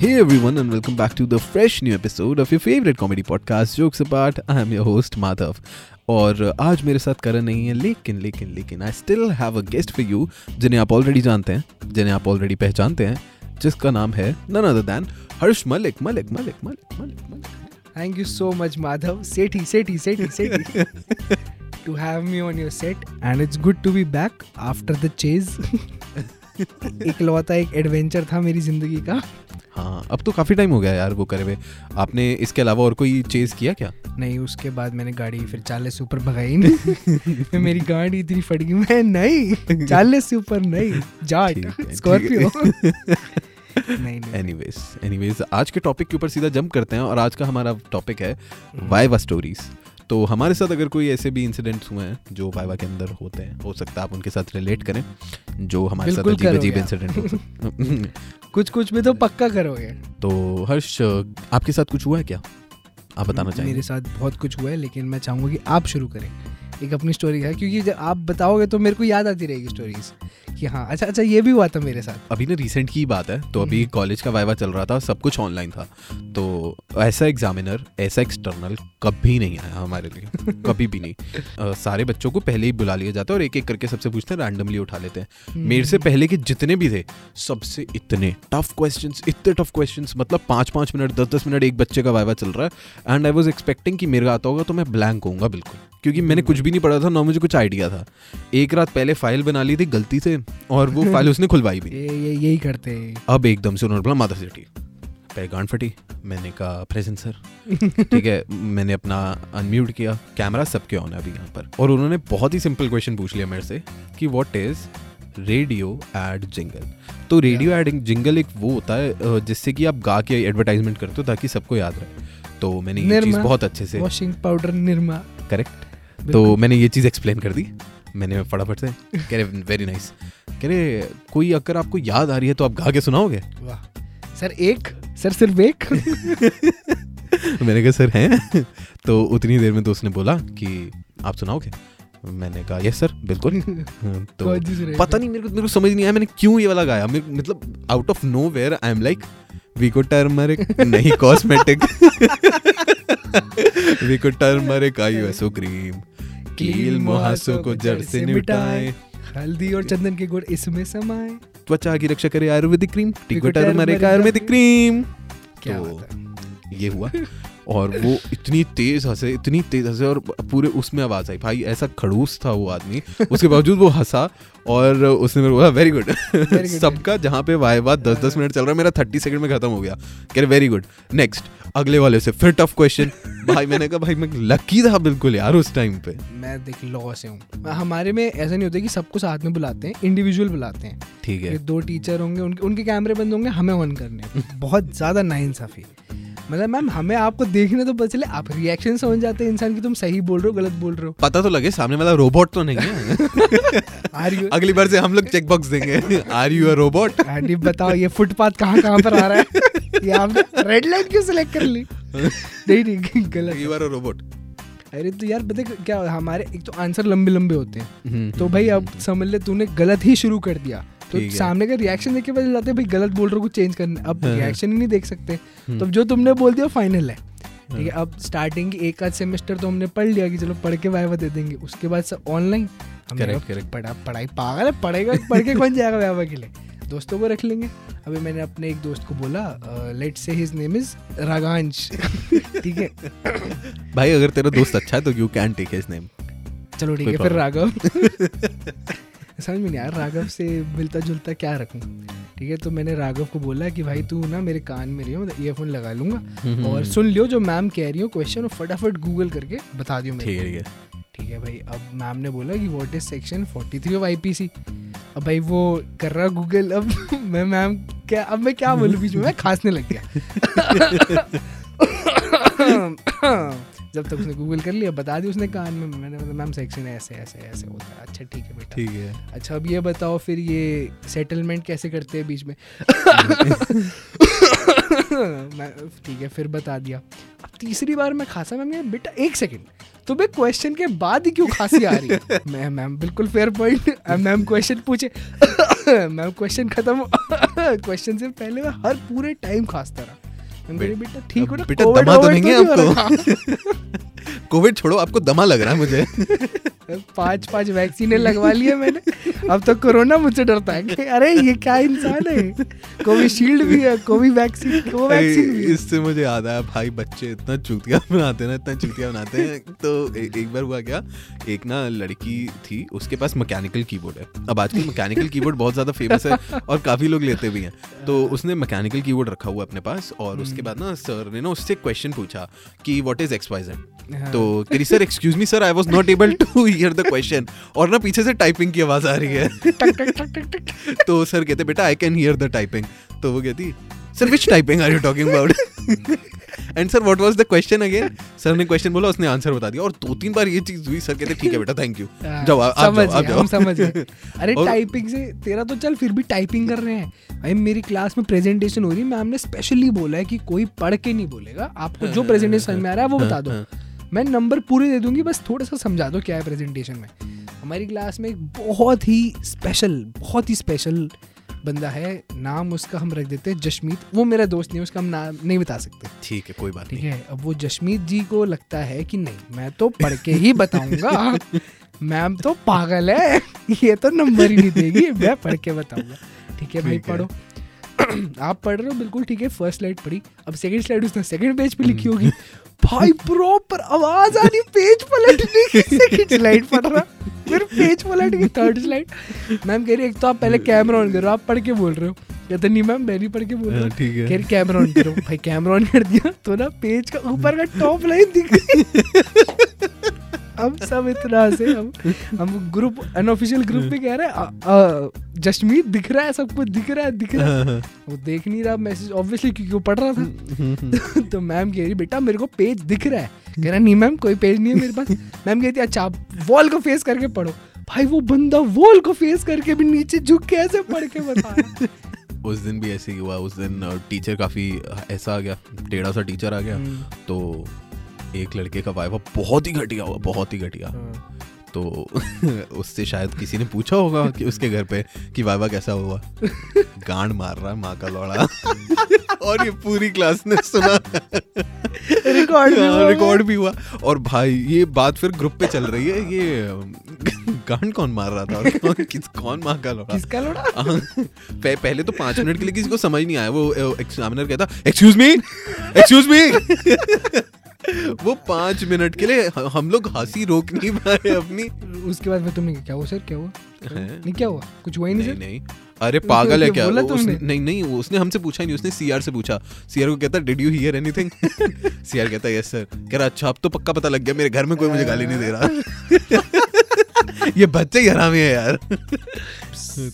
Hey everyone, and welcome back to the fresh new episode of your favorite comedy podcast, Jokes Apart. I am your host, Madhav. और आज मेरे साथ करण नहीं है लेकिन लेकिन लेकिन I still have a guest for you जिन्हें आप ऑलरेडी जानते हैं जिन्हें आप ऑलरेडी पहचानते हैं जिसका नाम है none other than Harsh Malik Malik Malik Malik Malik Malik Thank you so much, Madhav. Seti, Seti, Seti, Seti. to have me on your set. And it's good to be back after the chase. इकलौता एक adventure था मेरी ज़िंदगी का। हाँ अब तो काफ़ी टाइम हो गया यार वो करे हुए। आपने इसके अलावा और कोई चेज किया क्या? नहीं उसके बाद मैंने गाड़ी फिर चालीस ऊपर भगाई नहीं। मेरी गाड़ी इतनी फट गई मैं नहीं। चालीस ऊपर नहीं जाट। स्कॉर्पियो। एनीवेज एनीवेज आज के टॉपिक के ऊपर सीधा जंप करते हैं और आज का हमारा टॉपिक है वाइवा स्टोरीज तो हमारे साथ अगर कोई ऐसे भी इंसिडेंट्स हुए हैं जो वाइवा के अंदर होते हैं हो सकता है आप उनके साथ रिलेट करें जो हमारे साथ अजीब अजीब इंसिडेंट हो सकते कुछ कुछ में तो पक्का करोगे। तो हर्ष आपके साथ कुछ हुआ है क्या? आप बताना मेरे साथ बहुत कुछ हुआ है लेकिन मैं चाहूँगा कि आप शुरू करें। एक अपनी स्टोरी है क्योंकि जब आप बताओगे तो मेरे को याद आती रहेगी स्टोरीज कि हाँ अच्छा अच्छा ये भी हुआ था मेरे साथ। अभी ना रिसेंट की बात है तो अभी हम्म। कॉलेज का वाइवा चल रहा था सब कुछ ऑनलाइन था। तो ऐसा एग्जामिनर ऐसा एक्सटर्नल कभी नहीं आया हमारे लिए। कभी भी नहीं। अ, सारे बच्चों को पहले ही बुला लिया जाता है और एक एक करके सबसे पूछते हैं रैंडमली उठा लेते हैं। मेरे से पहले के जितने भी थे सबसे इतने टफ क्वेश्चंस इतने टफ क्वेश्चंस मतलब पाँच पाँच मिनट दस दस मिनट एक बच्चे का वाइवा चल रहा है। एंड आई वॉज़ एक्सपेक्टिंग कि मेरा आता होगा तो मैं ब्लैंक होऊँगा बिल्कुल। क्योंकि मैंने कुछ भी नहीं पढ़ा था ना मुझे कुछ आइडिया था। एक रात पहले फ़ाइल बना ली थी गलती से और वो फ़ाइल उसने खुलवाई भी। यही करते हैं। अब एकदम से उन्होंने बोला माता सिटी पे गांड फटी। मैंने कहा प्रेजेंट सर। ठीक है मैंने अपना अनम्यूट किया। कैमरा सबके ऑन है अभी यहाँ पर। और उन्होंने बहुत ही सिंपल क्वेश्चन पूछ लिया मेरे से कि what is radio ad jingle तो रेडियो एड जिंगल एक वो होता है जिससे कि आप गा के एडवर्टाइजमेंट करते हो ताकि सबको याद रहे। तो मैंने ये चीज़ बहुत अच्छे से वॉशिंग पाउडर निरमा। करेक्ट तो मैंने ये चीज़ एक्सप्लेन कर दी। मैंने फटाफट से। कह रहे वेरी नाइस कह रहे कोई अगर आपको याद आ रही है तो आप गा के सुनाओगे? वाह। सर एक सर सिर्फ़ एक? मैंने कहा सर हैं? तो उतनी देर में तो उसने बोला कि आप सुनाओगे? मैंने कहा यस सर बिल्कुल. तो पता नहीं मेरे को मेरे को समझ नहीं आया मैंने क्यों ये वाला गाया? मतलब out of nowhere I am like Vicco turmeric नहीं कॉस्मेटिक वीको टर्मरिक आईओएसओ क्रीम कील मुहासों को जड़ से निपटाए हल्दी और चंदन के गुड़ इसमें समाए। त्वचा की रक्षा करे आयुर्वेदिक क्रीम टिकटर मरे का आयुर्वेदिक क्रीम। क्या तो ये हुआ। और वो इतनी तेज हंसे इतनी तेज हंसे और पूरे उसमें आवाज़ आई। भाई ऐसा खड़ूस था वो आदमी। उसके बावजूद वो हंसा और उसने मेरे को बोला वेरी गुड सबका जहाँ पे वाइवा दस दस मिनट चल रहा है मेरा थर्टी सेकंड में खत्म हो गया। कह रहे वेरी गुड नेक्स्ट अगले वाले से फिर टफ क्वेश्चन भाई मैंने कहा भाई मैं लकी था बिल्कुल यार उस टाइम पे. मैं देख लॉ से हूँ। हमारे में ऐसा नहीं होता कि सबको साथ में बुलाते हैं इंडिविजुअल बुलाते हैं। ठीक है। दो टीचर होंगे उनके उनके कैमरे बंद होंगे हमें ऑन करने बहुत ज़्यादा नाइंसाफी। मतलब मैम हमें आपको देखने तो पता चले आप रिएक्शन समझ जाते हैं इंसान की तुम सही बोल रहे हो गलत बोल रहे हो। पता तो लगे सामने वाला रोबोट तो नहीं है। आर यू अगली बार से हम लोग चेक बॉक्स देंगे। Are you a robot aunty बताओ ये फुटपाथ कहाँ कहाँ पर आ रहा है? ये आपने रेड लाइट क्यों सिलेक्ट कर ली? नहीं नहीं गलत यू आर अ रोबोट अरे तो यार पता क्या हमारे एक तो आंसर लंबे लंबे होते हैं। तो भाई अब समझ ले तूने गलत ही शुरू कर दिया। तो सामने का रिएक्शन देख के पता जाता है भाई गलत बोल रहे हो कुछ चेंज करना अब हाँ। रिएक्शन ही नहीं देख सकते। हम्म। तो जो तुमने बोल दिया फाइनल है। ठीक है अब स्टार्टिंग की एक आध सेमेस्टर तो हमने पढ़ लिया कि चलो पढ़ के वाइवा दे देंगे। उसके बाद सब ऑनलाइन. पढ़ा पढ़ाई पागल है पढ़ेगा पढ़ के कौन जाएगा वाइवा के लिए? दोस्तों को रख लेंगे। अभी मैंने अपने एक दोस्त को बोला लेट से हिज नेम इज़ रागांश ठीक है? भाई अगर तेरा दोस्त अच्छा है तो you can take his name चलो ठीक है फिर राघव। समझ में नहीं आया राघव से मिलता जुलता क्या रखूँ ठीक है तो मैंने राघव को बोला कि भाई तू ना मेरे कान में रही हो ईयरफोन लगा लूँगा और सुन लियो जो मैम कह रही हो क्वेश्चन और फटाफट गूगल करके बता दियो मेरे ठीक है ठीक है भाई अब मैम ने बोला कि what is section 43 of IPC अब भाई वो कर रहा गूगल अब मैं मैम क्या अब मैं क्या बोलूँ बीच में मैं खांसने लग गया जब तक उसने गूगल कर लिया बता दी उसने कान में। मैंने बोला मैम सेक्शन ऐसे ऐसे ऐसे होता है। अच्छा ठीक है बेटा। ठीक है। अच्छा अब ये बताओ फिर ये सेटलमेंट कैसे करते हैं बीच में? मैं ठीक है फिर बता दिया। अब तीसरी बार मैं खांसा मैम बेटा एक सेकंड तुम्हें क्वेश्चन के बाद ही क्यों खांसी आ रही है? मैं मैम बिल्कुल फेयर पॉइंट मैम क्वेश्चन पूछे। मैम क्वेश्चन खत्म। क्वेश्चन से पहले मैं हर पूरे टाइम खांसता मैम रही, बेटा ठीक हो ना बेटा दमा तो नहीं है हो रहा?" आपको कोविड छोड़ो आपको दमा लग रहा है मुझे। पाँच पाँच वैक्सीने लगवा लिए मैंने। अब तो कोरोना मुझसे डरता है कि अरे ये क्या इंसान है? कोविशील्ड भी है कोवी वैक्सीन कोवैक्सीन भी है। इससे मुझे याद आया भाई बच्चे इतना चूतिया बनाते हैं ना इतना चूतिया बनाते हैं। तो ए, एक बार हुआ क्या एक ना लड़की थी उसके पास मैकेनिकल कीबोर्ड है। अब आजकल मैकेनिकल कीबोर्ड बहुत ज़्यादा फ़ेमस है और काफ़ी लोग लेते भी हैं। तो उसने मैकेनिकल कीबोर्ड रखा हुआ अपने पास और उसके बाद ना सर ने ना उससे क्वेश्चन पूछा कि what is X Y Z हाँ। तो करी sir excuse me sir I was not able to hear the question और ना पीछे से टाइपिंग की आवाज़ आ रही है। तो सर कहते बेटा I can hear the typing तो वो कहती sir which typing are you talking about and sir what was the question again sir ने क्वेश्चन बोला उसने आंसर बता दिया। और दो तीन बार ये चीज़ हुई सर कहते ठीक है बेटा थैंक यू हाँ, जाओ आप समझ जाओ आप जाओ। समझ गए। अरे टाइपिंग से तेरा तो चल फिर भी टाइपिंग कर रहे हैं। भाई मेरी क्लास में प्रेजेंटेशन हो रही है मैम ने स्पेशली बोला है कि कोई पढ़ के नहीं बोलेगा। आपको जो प्रेजेंटेशन में आ रहा है वो बता दो। हाँ, मैं नंबर पूरे दे दूँगी बस थोड़ा सा समझा दो क्या है प्रेजेंटेशन में। हमारी क्लास में एक बहुत ही स्पेशल बहुत ही स्पेशल बंदा है नाम उसका हम रख देते हैं जशमीत। वो मेरा दोस्त नहीं है उसका हम नाम नहीं बता सकते। ठीक है कोई बात ठीक नहीं। है अब वो जशमीत जी को लगता है कि नहीं मैं तो पढ़ के ही बताऊँगा। मैम तो पागल है ये तो नंबर ही नहीं देगी मैं पढ़ के बताऊँगा। ठीक है भाई पढ़ो। आप पढ़ रहे हो बिल्कुल ठीक है फ़र्स्ट स्लाइड पढ़ी। अब सेकंड स्लाइड उसने सेकंड पेज पे लिखी होगी। भाई प्रॉपर आवाज़ आ रही पेज पलटने की सेकंड स्लाइड पढ़ रहा फिर पेज पलट गई थर्ड स्लाइड मैम कह रही एक तो आप पहले कैमरा ऑन करो आप पढ़ के बोल रहे हो। कहते नहीं मैम मैं नहीं पढ़ के बोल रहा हूँ। ठीक है। फिर कैमरा ऑन करो। भाई कैमरा ऑन कर दिया तो ना पेज का ऊपर का टॉप लाइन दिख गई हम सब इतना से हम हम ग्रुप अनऑफिशियल ग्रुप में कह रहे हैं अ, दिख रहा है सब कुछ दिख रहा है दिख रहा है। हाँ, वो देख नहीं रहा मैसेज ऑब्वियसली क्योंकि वो पढ़ रहा था। तो मैम कह रही बेटा मेरे को पेज दिख रहा है। कह रहा नहीं मैम कोई पेज नहीं है मेरे पास। मैम कहती अच्छा आप वॉल को फेस करके पढ़ो। भाई वो बंदा वॉल को फेस करके भी नीचे झुक के ऐसे पढ़ के बता उस दिन भी ऐसे ही हुआ उस दिन टीचर काफ़ी ऐसा आ गया टेढ़ा सा टीचर आ गया। हम्म, तो एक लड़के का वाइवा बहुत ही घटिया हुआ बहुत ही घटिया। हाँ। तो उससे शायद किसी ने पूछा होगा कि उसके घर पे कि वाइवा कैसा हुआ? गांड मार रहा है माँ का लौड़ा। और ये पूरी क्लास ने सुना। रिकॉर्ड भी हुआ। रिकॉर्ड भी हुआ। और भाई ये बात फिर ग्रुप पे चल रही है ये गांड कौन मार रहा था और कौन किस कौन माँ का लौड़ा? किसका लोड़ा? हाँ, पह, पहले तो पाँच मिनट के लिए किसी को समझ नहीं आया वो एग्जामिनर कहता एक्सक्यूज मी एक्सक्यूज मी वो पाँच मिनट के लिए हम लोग हँसी रोक नहीं पाए अपनी। उसके बाद फिर तुमने क्या हुआ सर? क्या हुआ? नहीं क्या हुआ? कुछ हुआ ही नहीं नहीं नहीं। अरे पागल है क्या? उसने नहीं नहीं वो- उसने हमसे पूछा नहीं उसने सीआर से पूछा। सीआर को कहता did you hear anything CR कहता यस सर कह रहा अच्छा अब तो पक्का पता लग गया मेरे घर में कोई मुझे गाली नहीं दे रहा। ये बच्चे ही हरामी है यार।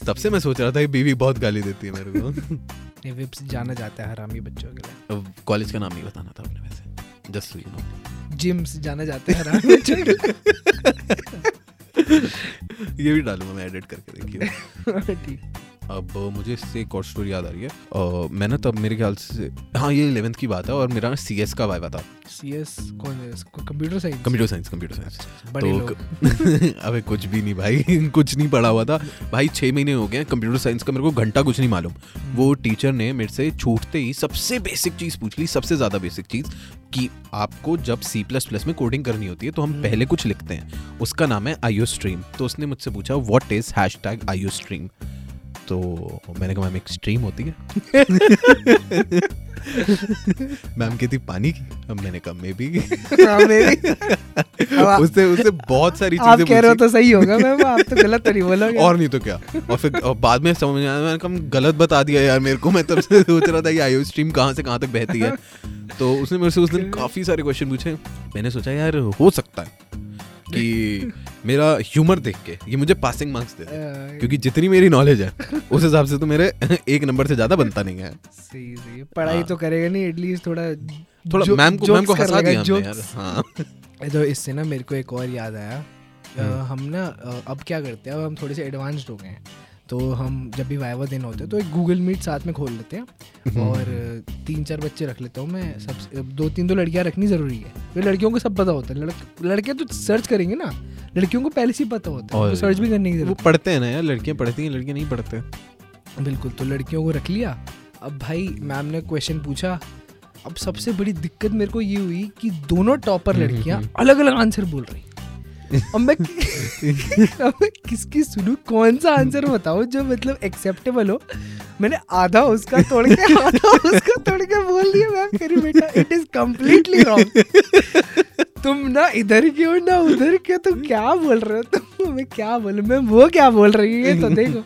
तब से मैं सोच रहा था कि बीवी बहुत गाली देती है मेरे को। विप्स जाना जाता है हरामी बच्चों के लिए। कॉलेज का नाम नहीं बताना था आपने वैसे। Just so you know gyms जाना जाते हैं आराम ये भी डालूँगा मैं एडिट करके देखिए। ठीक। अब मुझे इससे एक और स्टोरी याद आ रही है। अ, मैं ना तब मेरे ख्याल से हाँ ये इलेवेंथ की बात है और मेरा सी एस का वाइवा था। सीएस कौन है? Computer science computer science computer science तो अबे कुछ भी नहीं भाई कुछ नहीं पढ़ा हुआ था। भाई छः महीने हो गए कंप्यूटर साइंस का मेरे को घंटा कुछ नहीं मालूम। वो टीचर ने मेरे से छूटते ही सबसे बेसिक चीज़ पूछ ली सबसे ज़्यादा बेसिक चीज़ कि आपको जब सी प्लस प्लस में कोडिंग करनी होती है तो हम हम्म। पहले कुछ लिखते हैं। उसका नाम है आईओ स्ट्रीम तो उसने मुझसे पूछा what is hashtag IO stream तो मैंने कहा मैम एक स्ट्रीम होती है. मैम कहती पानी की? अब मैंने कहा मे बी हाँ, आप- उससे उससे बहुत सारी चीज़ें कह रहे हो तो सही होगा मैम आप तो गलत तो नहीं बोलोगे। और नहीं तो क्या? और फिर और बाद में समझ में आया मैंने कहा गलत बता दिया यार मेरे को मैं तब से सोच रहा था कि आईओ स्ट्रीम कहाँ से कहाँ तक बहती है। तो उसने मेरे से उस दिन काफ़ी सारे क्वेश्चन पूछे। मैंने सोचा यार हो सकता है। कि मेरा ह्यूमर देख के ये मुझे पासिंग मार्क्स दे दे। क्योंकि जितनी मेरी नॉलेज है उस हिसाब से तो मेरे एक नंबर से ज़्यादा बनता नहीं है। सही सही पढ़ाई हाँ। तो करेगा नहीं एटलीस्ट थोड़ा थोड़ा मैम को मैम को हंसा दिया हमने यार। हाँ हाँ। तो इससे ना मेरे को एक और याद आया। हम्म। हम ना अब क्या करते हैं? अब हम थोड़े से एडवांस्ड हो गए हैं। तो हम जब भी वाइवा दिन होते हैं तो एक गूगल मीट साथ में खोल लेते हैं और तीन चार बच्चे रख लेता हूँ मैं। सब दो तीन दो लड़कियाँ रखनी ज़रूरी है। फिर लड़कियों को सब पता होता है। लड़क लड़के तो सर्च करेंगे ना। लड़कियों को पहले से ही पता होता है। तो सर्च भी करने की वो ज़रूरत पढ़ते हैं ना यार लड़कियाँ पढ़ती हैं लड़के नहीं पढ़ते। बिल्कुल तो लड़कियों को रख लिया। अब भाई मैम ने क्वेश्चन पूछा। अब सबसे बड़ी दिक्कत मेरे को ये हुई कि दोनों टॉपर लड़कियाँ अलग अलग आंसर बोल रही। अब मैं मैं किसकी सुनूं? कौन सा आंसर बताओ जो मतलब एक्सेप्टेबल हो? मैंने आधा उसका तोड़ के, आधा उसका तोड़ के बोल दिया मैम करी बेटा। इट इज़ कम्प्लीटली रॉन्ग तुम ना इधर की हो, ना उधर के तुम क्या बोल रहे हो? तुम मैं क्या बोल, मैं वो क्या बोल रही है तो देखो।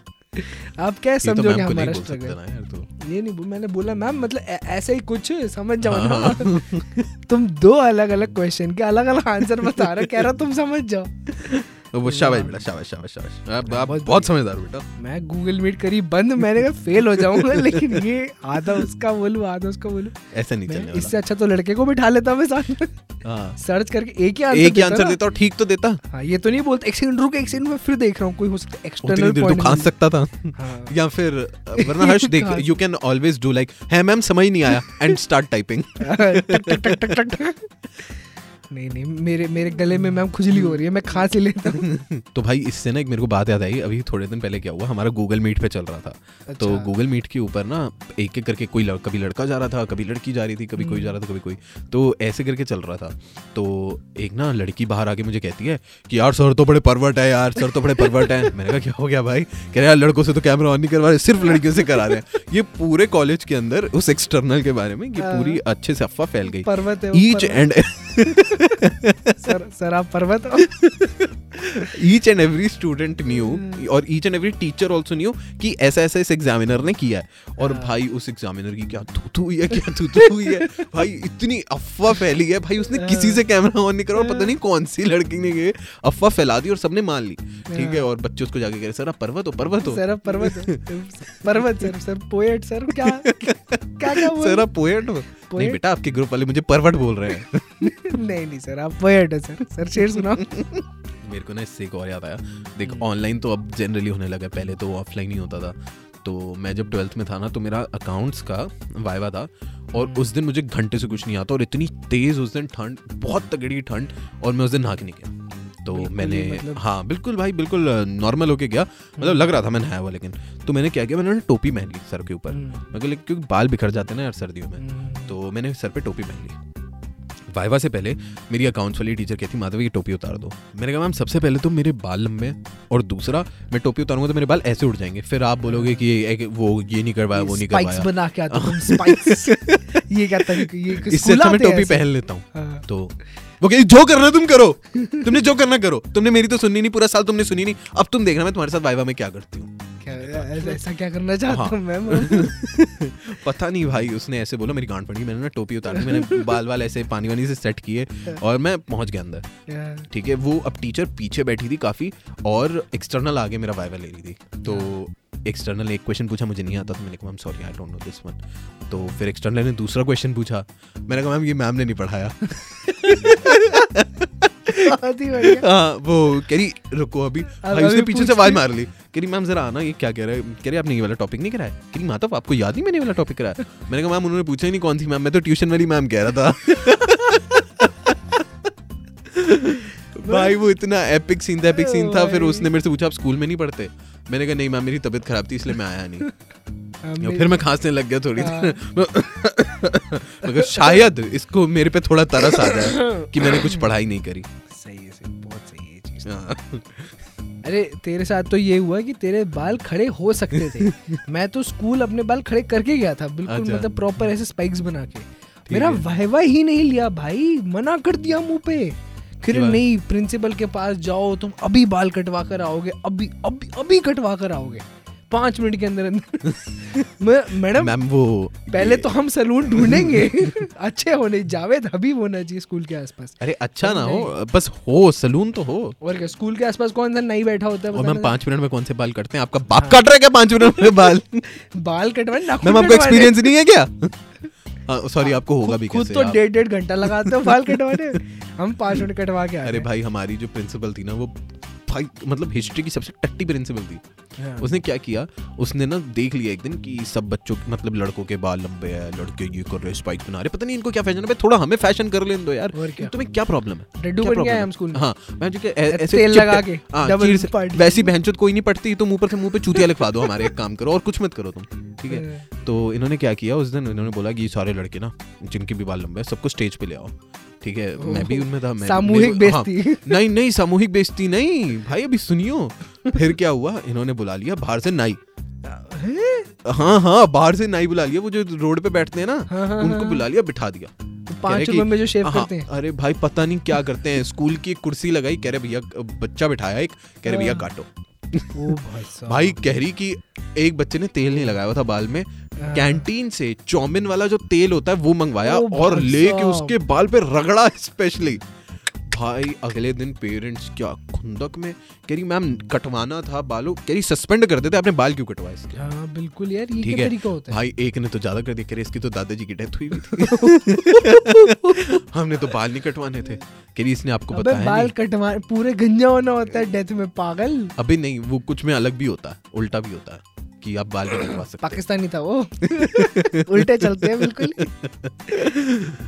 आप क्या तो समझोगे नहीं हमारा स्ट्रगल यार तो। ये नहीं मैंने बोला मैम मतलब ऐ- ऐसा ही कुछ समझ जाओ हाँ, ना तुम दो अलग अलग क्वेश्चन के अलग अलग आंसर बता रहे हो कह रहा तुम समझ जाओ। तो वो शाबाश बेटा शाबाश शाबाश शाबाश। आप आप बहुत समझदार बेटा। मैं गूगल मीट करी बंद मैंने कहा फेल हो जाऊँगा लेकिन ये आधा उसका बोलूँ आधा उसका बोलूँ। ऐसा नहीं चलने इससे अच्छा तो लड़के को बिठा लेता मैं साथ हाँ। सर्च करके एक ही आंसर एक ही आंसर देता और ठीक तो देता। हाँ ये तो नहीं बोलते एक सेकंड रुक एक सेकंड में फिर देख रहा हूँ कोई हो सकता एक्सटर्नल तो पॉइंट खांस सकता था। हाँ। या फिर वरना हर्ष देख you can always do like है मैम समझ नहीं आया एंड स्टार्ट टाइपिंग नहीं नहीं मेरे मेरे गले में मैम खुजली हो रही है मैं खांस ही लेता हूँ। तो भाई इससे ना एक मेरे को बात याद आई अभी थोड़े दिन पहले क्या हुआ हमारा गूगल मीट पे चल रहा था। अच्छा। तो अच्छा। गूगल मीट के ऊपर ना एक एक करके कोई लड़, कभी लड़का जा रहा था कभी लड़की जा रही थी कभी कोई जा रहा था कभी कोई। तो ऐसे करके चल रहा था। तो एक ना लड़की बाहर आके मुझे कहती है कि यार सर तो बड़े परवर्ट है यार सर तो बड़े परवर्ट है। मैंने कहा क्या हो गया भाई? कह रहे यार लड़कों से तो कैमरा ऑन नहीं करवा रहे सिर्फ़ लड़कियों से करा रहे हैं। ये पूरे कॉलेज के अंदर उस एक्सटर्नल के बारे में ये हाँ। पूरी अच्छे से अफवाह फैल गई। ईच एंड सर सर आप पर्वत हो। Each and every student knew और each and every teacher also knew कि ऐसा ऐसा इस एग्जामिनर ने किया है। और हाँ। भाई उस एग्जामिनर की क्या थू हुई है क्या थू हुई है? भाई इतनी अफवाह फैली है। भाई उसने किसी से कैमरा ऑन नहीं करा और पता नहीं कौन सी लड़की ने ये अफवाह फैला दी और सबने मान ली। ठीक है और बच्चे उसको जाके कह रहे सर आप पर्वत हो पर्वत हो। सर आप पर्वत पर्वत सर सर पोएट सर क्या? क्या क्या बोल सर आप पोएट हो। नहीं बेटा आपके ग्रुप वाले मुझे परवट बोल रहे हैं। नहीं नहीं सर आप पोएट हो सर। सर शेर सुनाओ। मेरे को ना इससे एक और याद आया। देख ऑनलाइन तो अब जनरली होने लगा पहले तो ऑफलाइन ही होता था। तो मैं जब ट्वेल्थ में था ना तो मेरा अकाउंट्स का वाइवा था। और उस दिन मुझे घंटे से कुछ नहीं आता। और इतनी तेज उस दिन ठंड बहुत तगड़ी ठंड। और मैं उस दिन नहा के नहीं गया। तो मैंने मतलब- हाँ बिल्कुल भाई बिल्कुल नॉर्मल होके गया। मतलब लग रहा था मैं नहाया हुआ लेकिन तो मैंने क्या किया मैंने टोपी पहन ली सर के ऊपर। हम्म, मैं क्योंकि बाल बिखर जाते ना यार सर्दियों में? हम्म, तो मैंने सर पे टोपी पहन ली। वाइवा से पहले मेरी अकाउंट्स वाली टीचर कहती माधव ये टोपी उतार दो। मैंने कहा मैम सबसे पहले तो मेरे बाल लंबे और दूसरा मैं टोपी उतारूँगा तो मेरे बाल ऐसे उड़ जाएँगे। फिर आप बोलोगे कि ये- वो ये नहीं करवाया वो नहीं करवाया। बना के आते ये क्या ये इससे अच्छा मैं टोपी पहन लेता हूँ। हाँ। तो वो कहती जो करना तुम करो। तुमने जो करना करो। तुमने मेरी तो सुननी नहीं पूरा साल तुमने सुनी नहीं। अब तुम देखना मैं तुम्हारे साथ वाइवा में क्या करती हूँ? ऐसा- क्या करना चाहता हाँ। हूँ मैम पता नहीं भाई उसने ऐसे बोला मेरी गांड पड़ी मैंने ना टोपी उतार मैंने बाल वाल ऐसे पानी वानी से सेट किए और मैं पहुँच गया अंदर। ठीक है वो अब टीचर पीछे बैठी थी काफ़ी और एक्सटर्नल आगे मेरा वाइवा ले रही थी। तो एक्सटर्नल एक क्वेश्चन पूछा मुझे नहीं आता तो मैंने कहा ma'am sorry I don't know this one तो फिर एक्सटर्नल ने दूसरा क्वेश्चन पूछा। मैंने कहा मैम ये मैम ने नहीं पढ़ाया. हाँ वो कह रही रुको अभी। भाई उसने पीछे से आवाज़ मार ली। कह रही मैम जरा आना ये क्या कह रहे हैं? कह रही आपने ये वाला टॉपिक नहीं कराया? कह रही माधव आपको याद नहीं मैंने वाला टॉपिक कराया? मैंने कहा मैम उन्होंने पूछा ही नहीं कौन थी मैम। मैं तो ट्यूशन वाली मैम कह रहा था। भाई वो इतना एपिक सीन था एपिक सीन था फिर उसने मेरे से पूछा आप स्कूल में नहीं पढ़ते? मैंने कहा नहीं मैम मेरी तबीयत खराब थी इसलिए मैं आया नहीं. हाँ, फिर मैं खांसने लग गया थोड़ी मगर शायद इसको मेरे पे थोड़ा तरस आ जाए कि मैंने कुछ पढ़ाई नहीं करी. सही है सही बहुत सही है चीज़। हाँ। अरे तेरे साथ तो ये हुआ कि तेरे बाल खड़े हो सकते थे। मैं तो स्कूल अपने बाल खड़े करके गया था बिल्कुल अच्छा। मतलब प्रॉपर ऐसे स्पाइक्स बना के। मेरा है। वाहवा ही नहीं लिया भाई मना कर दिया मुँह पे। फिर नहीं प्रिंसिपल के पास जाओ तुम अभी बाल कटवा कर आओगे अभी अभी अभी कटवा कर आओगे। पाँच मिनट के अंदर अंदर। मैडम मैम वो पहले तो हम सलून ढूंढेंगे। अच्छे होने जावेद हबीब होना चाहिए स्कूल के आसपास। अरे अच्छा ना हो बस हो सलून तो हो। और क्या स्कूल के आसपास कौन सा नहीं बैठा होता है और मैम पाँच मिनट में कौन से बाल कटते हैं? आपका बाप काट रहा है क्या पाँच मिनट में बाल? बाल नाखून मैम आपको एक्सपीरियंस नहीं है क्या? हाँ सॉरी आपको होगा भी खुद तो डेढ़ डेढ़ घंटा लगाते हो बाल कटवाने। हम पाँच मिनट कटवा के अरे भाई हमारी जो प्रिंसिपल थी ना वो भाई मतलब हिस्ट्री की सबसे टट्टी प्रिंसिपल थी हाँ। उसने क्या किया उसने ना देख लिया एक दिन कि सब बच्चों मतलब लड़कों के बाल लंबे हैं लड़के ये कर रहे स्पाइक बना रहे पता नहीं इनको क्या फ़ैशन है थोड़ा हमें फ़ैशन कर लेने दो यार क्या? तुम्हें क्या प्रॉब्लम है डड्डू बन गया? हम स्कूल हाँ मैं जो ऐसे तेल लगा के, हाँ। वैसी बहनचोद कोई नहीं पड़ती तुम ऊपर से मुँह पे चूतिया लिखवा दो हमारे एक काम करो और कुछ मत करो तुम ठीक है हाँ। तो इन्होंने क्या किया उस दिन इन्होंने बोला कि सारे लड़के ना जिनके भी बाल लंबे हैं सबको स्टेज पे ले आओ ठीक है? मैं भी उनमें था मैं सामूहिक हाँ, बेइज्जती। नहीं नहीं सामूहिक बेइज्जती नहीं। भाई अभी सुनियो। फिर क्या हुआ? इन्होंने बुला लिया बाहर से नाई। हाँ? हाँ बाहर से नाई बुला लिया। वो जो रोड पे बैठते हैं ना हाँ, हाँ, उनको हाँ। बुला लिया बिठा दिया। तो पाँच रुपए में जो शेव हाँ, करते हैं। अरे भाई पता नहीं क्या करते हैं। स्कूल की कुर्सी लगाई कह रहे भैया बच्चा बिठाया एक। कह रहे भैया हाँ। काटो। भाई भाई कह रही कि एक बच्चे ने तेल नहीं लगाया हुआ था बाल में। हाँ। कैंटीन से चौमिन वाला जो तेल होता है वो मंगवाया और लेके उसके बाल पे रगड़ा स्पेशली भाई अगले दिन पेरेंट्स क्या खुंदक में। कह रही मैम कटवाना था बालों। कह रही सस्पेंड कर देते आपने बाल क्यों कटवाए इसके? हाँ बिल्कुल यार ये क्या तरीका होता है? भाई एक ने तो ज़्यादा कर दिया। कह रहे इसकी तो दादाजी की डेथ हुई हुई थी। हमने तो बाल नहीं कटवाने थे। कह ने इसने आपको बताया बाल कटवा पूरे गंजा होना होता है डेथ में पागल। अभी नहीं वो कुछ में अलग भी होता है उल्टा भी होता है कि आप बाल कटवा सकते। पाकिस्तानी था वो। उल्टे चलते हैं बिल्कुल।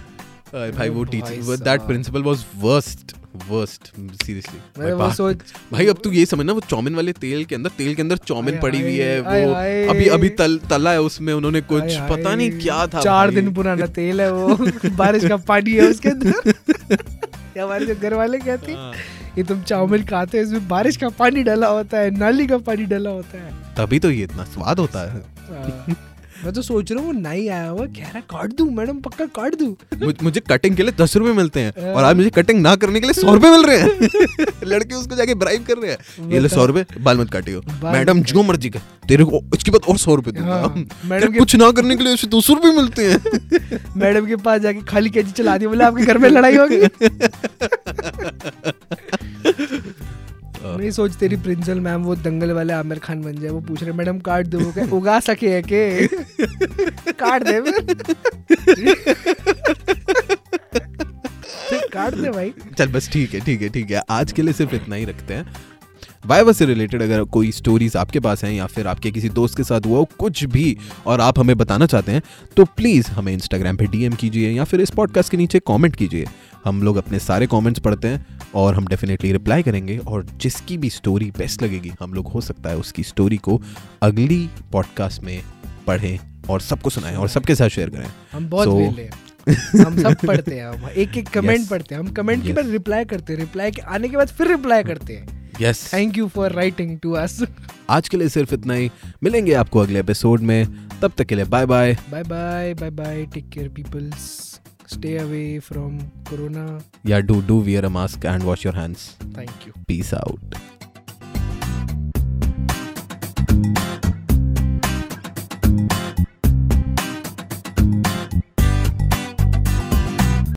भाई वो teacher that principal was worst worst seriously सोच भाई अब तू ये समझना वो चौमिन वाले तेल के अंदर तेल के अंदर चौमिन पड़ी हुई है वो अभी अभी तल तला है उसमें उन्होंने कुछ पता नहीं क्या था चार। दिन पुराना तेल है वो। बारिश का पानी है उसके अंदर। हमारे जो घर वाले कहते हैं हाँ। ये तुम चाउमीन खाते हो इसमें बारिश का पानी डाला होता है नाली का पानी डाला होता है। तभी तो ये इतना स्वाद होता है। हाँ। मैं तो सोच रहा हूँ नहीं आया हुआ कह रहा काट दूँ मैडम पक्का काट दूँ? मुझ- कटिंग के लिए दस रुपए मिलते हैं हाँ। और आज मुझे कटिंग ना करने के लिए सौ रुपए मिल रहे हैं। लड़के उसको जाके ब्राइब कर रहे हैं। ये ले सौ रुपए बाल मत काटियो। मैडम जो मर्ज़ी का तेरे को इसके बाद और सौ रुपए दूँगा। हाँ, मैडम कुछ ना करने के लिए उसे दो सौ रुपए मिलते हैं। मैडम के पास जाके खाली कैची चला दी बोले आपके घर में लड़ाई होगी? नहीं सोच तेरी प्रिंसिपल मैम वो दंगल वाले आमिर खान बन जाए वो पूछ रहे मैडम काट दो। कहे, उगा सके है के? काट दे। काट दे भाई। चल बस ठीक है ठीक है ठीक है। आज के लिए सिर्फ़ इतना ही रखते हैं। वाइवा से रिलेटेड अगर कोई स्टोरीज आपके पास हैं या फिर आपके किसी दोस्त के साथ हुआ हो कुछ भी और आप हमें बताना चाहते हैं तो प्लीज़ हमें इंस्टाग्राम पे डीएम कीजिए या फिर इस पॉडकास्ट के नीचे कमेंट कीजिए। हम लोग अपने सारे कमेंट्स पढ़ते हैं। और हम डेफिनेटली रिप्लाई करेंगे और जिसकी भी स्टोरी बेस्ट लगेगी हम लोग हो सकता है उसकी स्टोरी को अगली पॉडकास्ट में पढ़ें और सबको सुनाएँ और सबके साथ शेयर करें। हम बहुत So- हम सब पढ़ते हैं हम एक एक कमेंट Yes. पढ़ते हैं। हम कमेंट yes. के बाद रिप्लाई करते हैं। रिप्लाई के आने के बाद फिर रिप्लाई करते हैं। Yes thank you for writing to us आज के लिए सिर्फ़ इतना ही। मिलेंगे आपको अगले एपिसोड में। तब तक के लिए bye bye bye bye bye bye take care peoples stay away from corona. Yeah, do do wear a mask and wash your hands. Thank you. Peace out.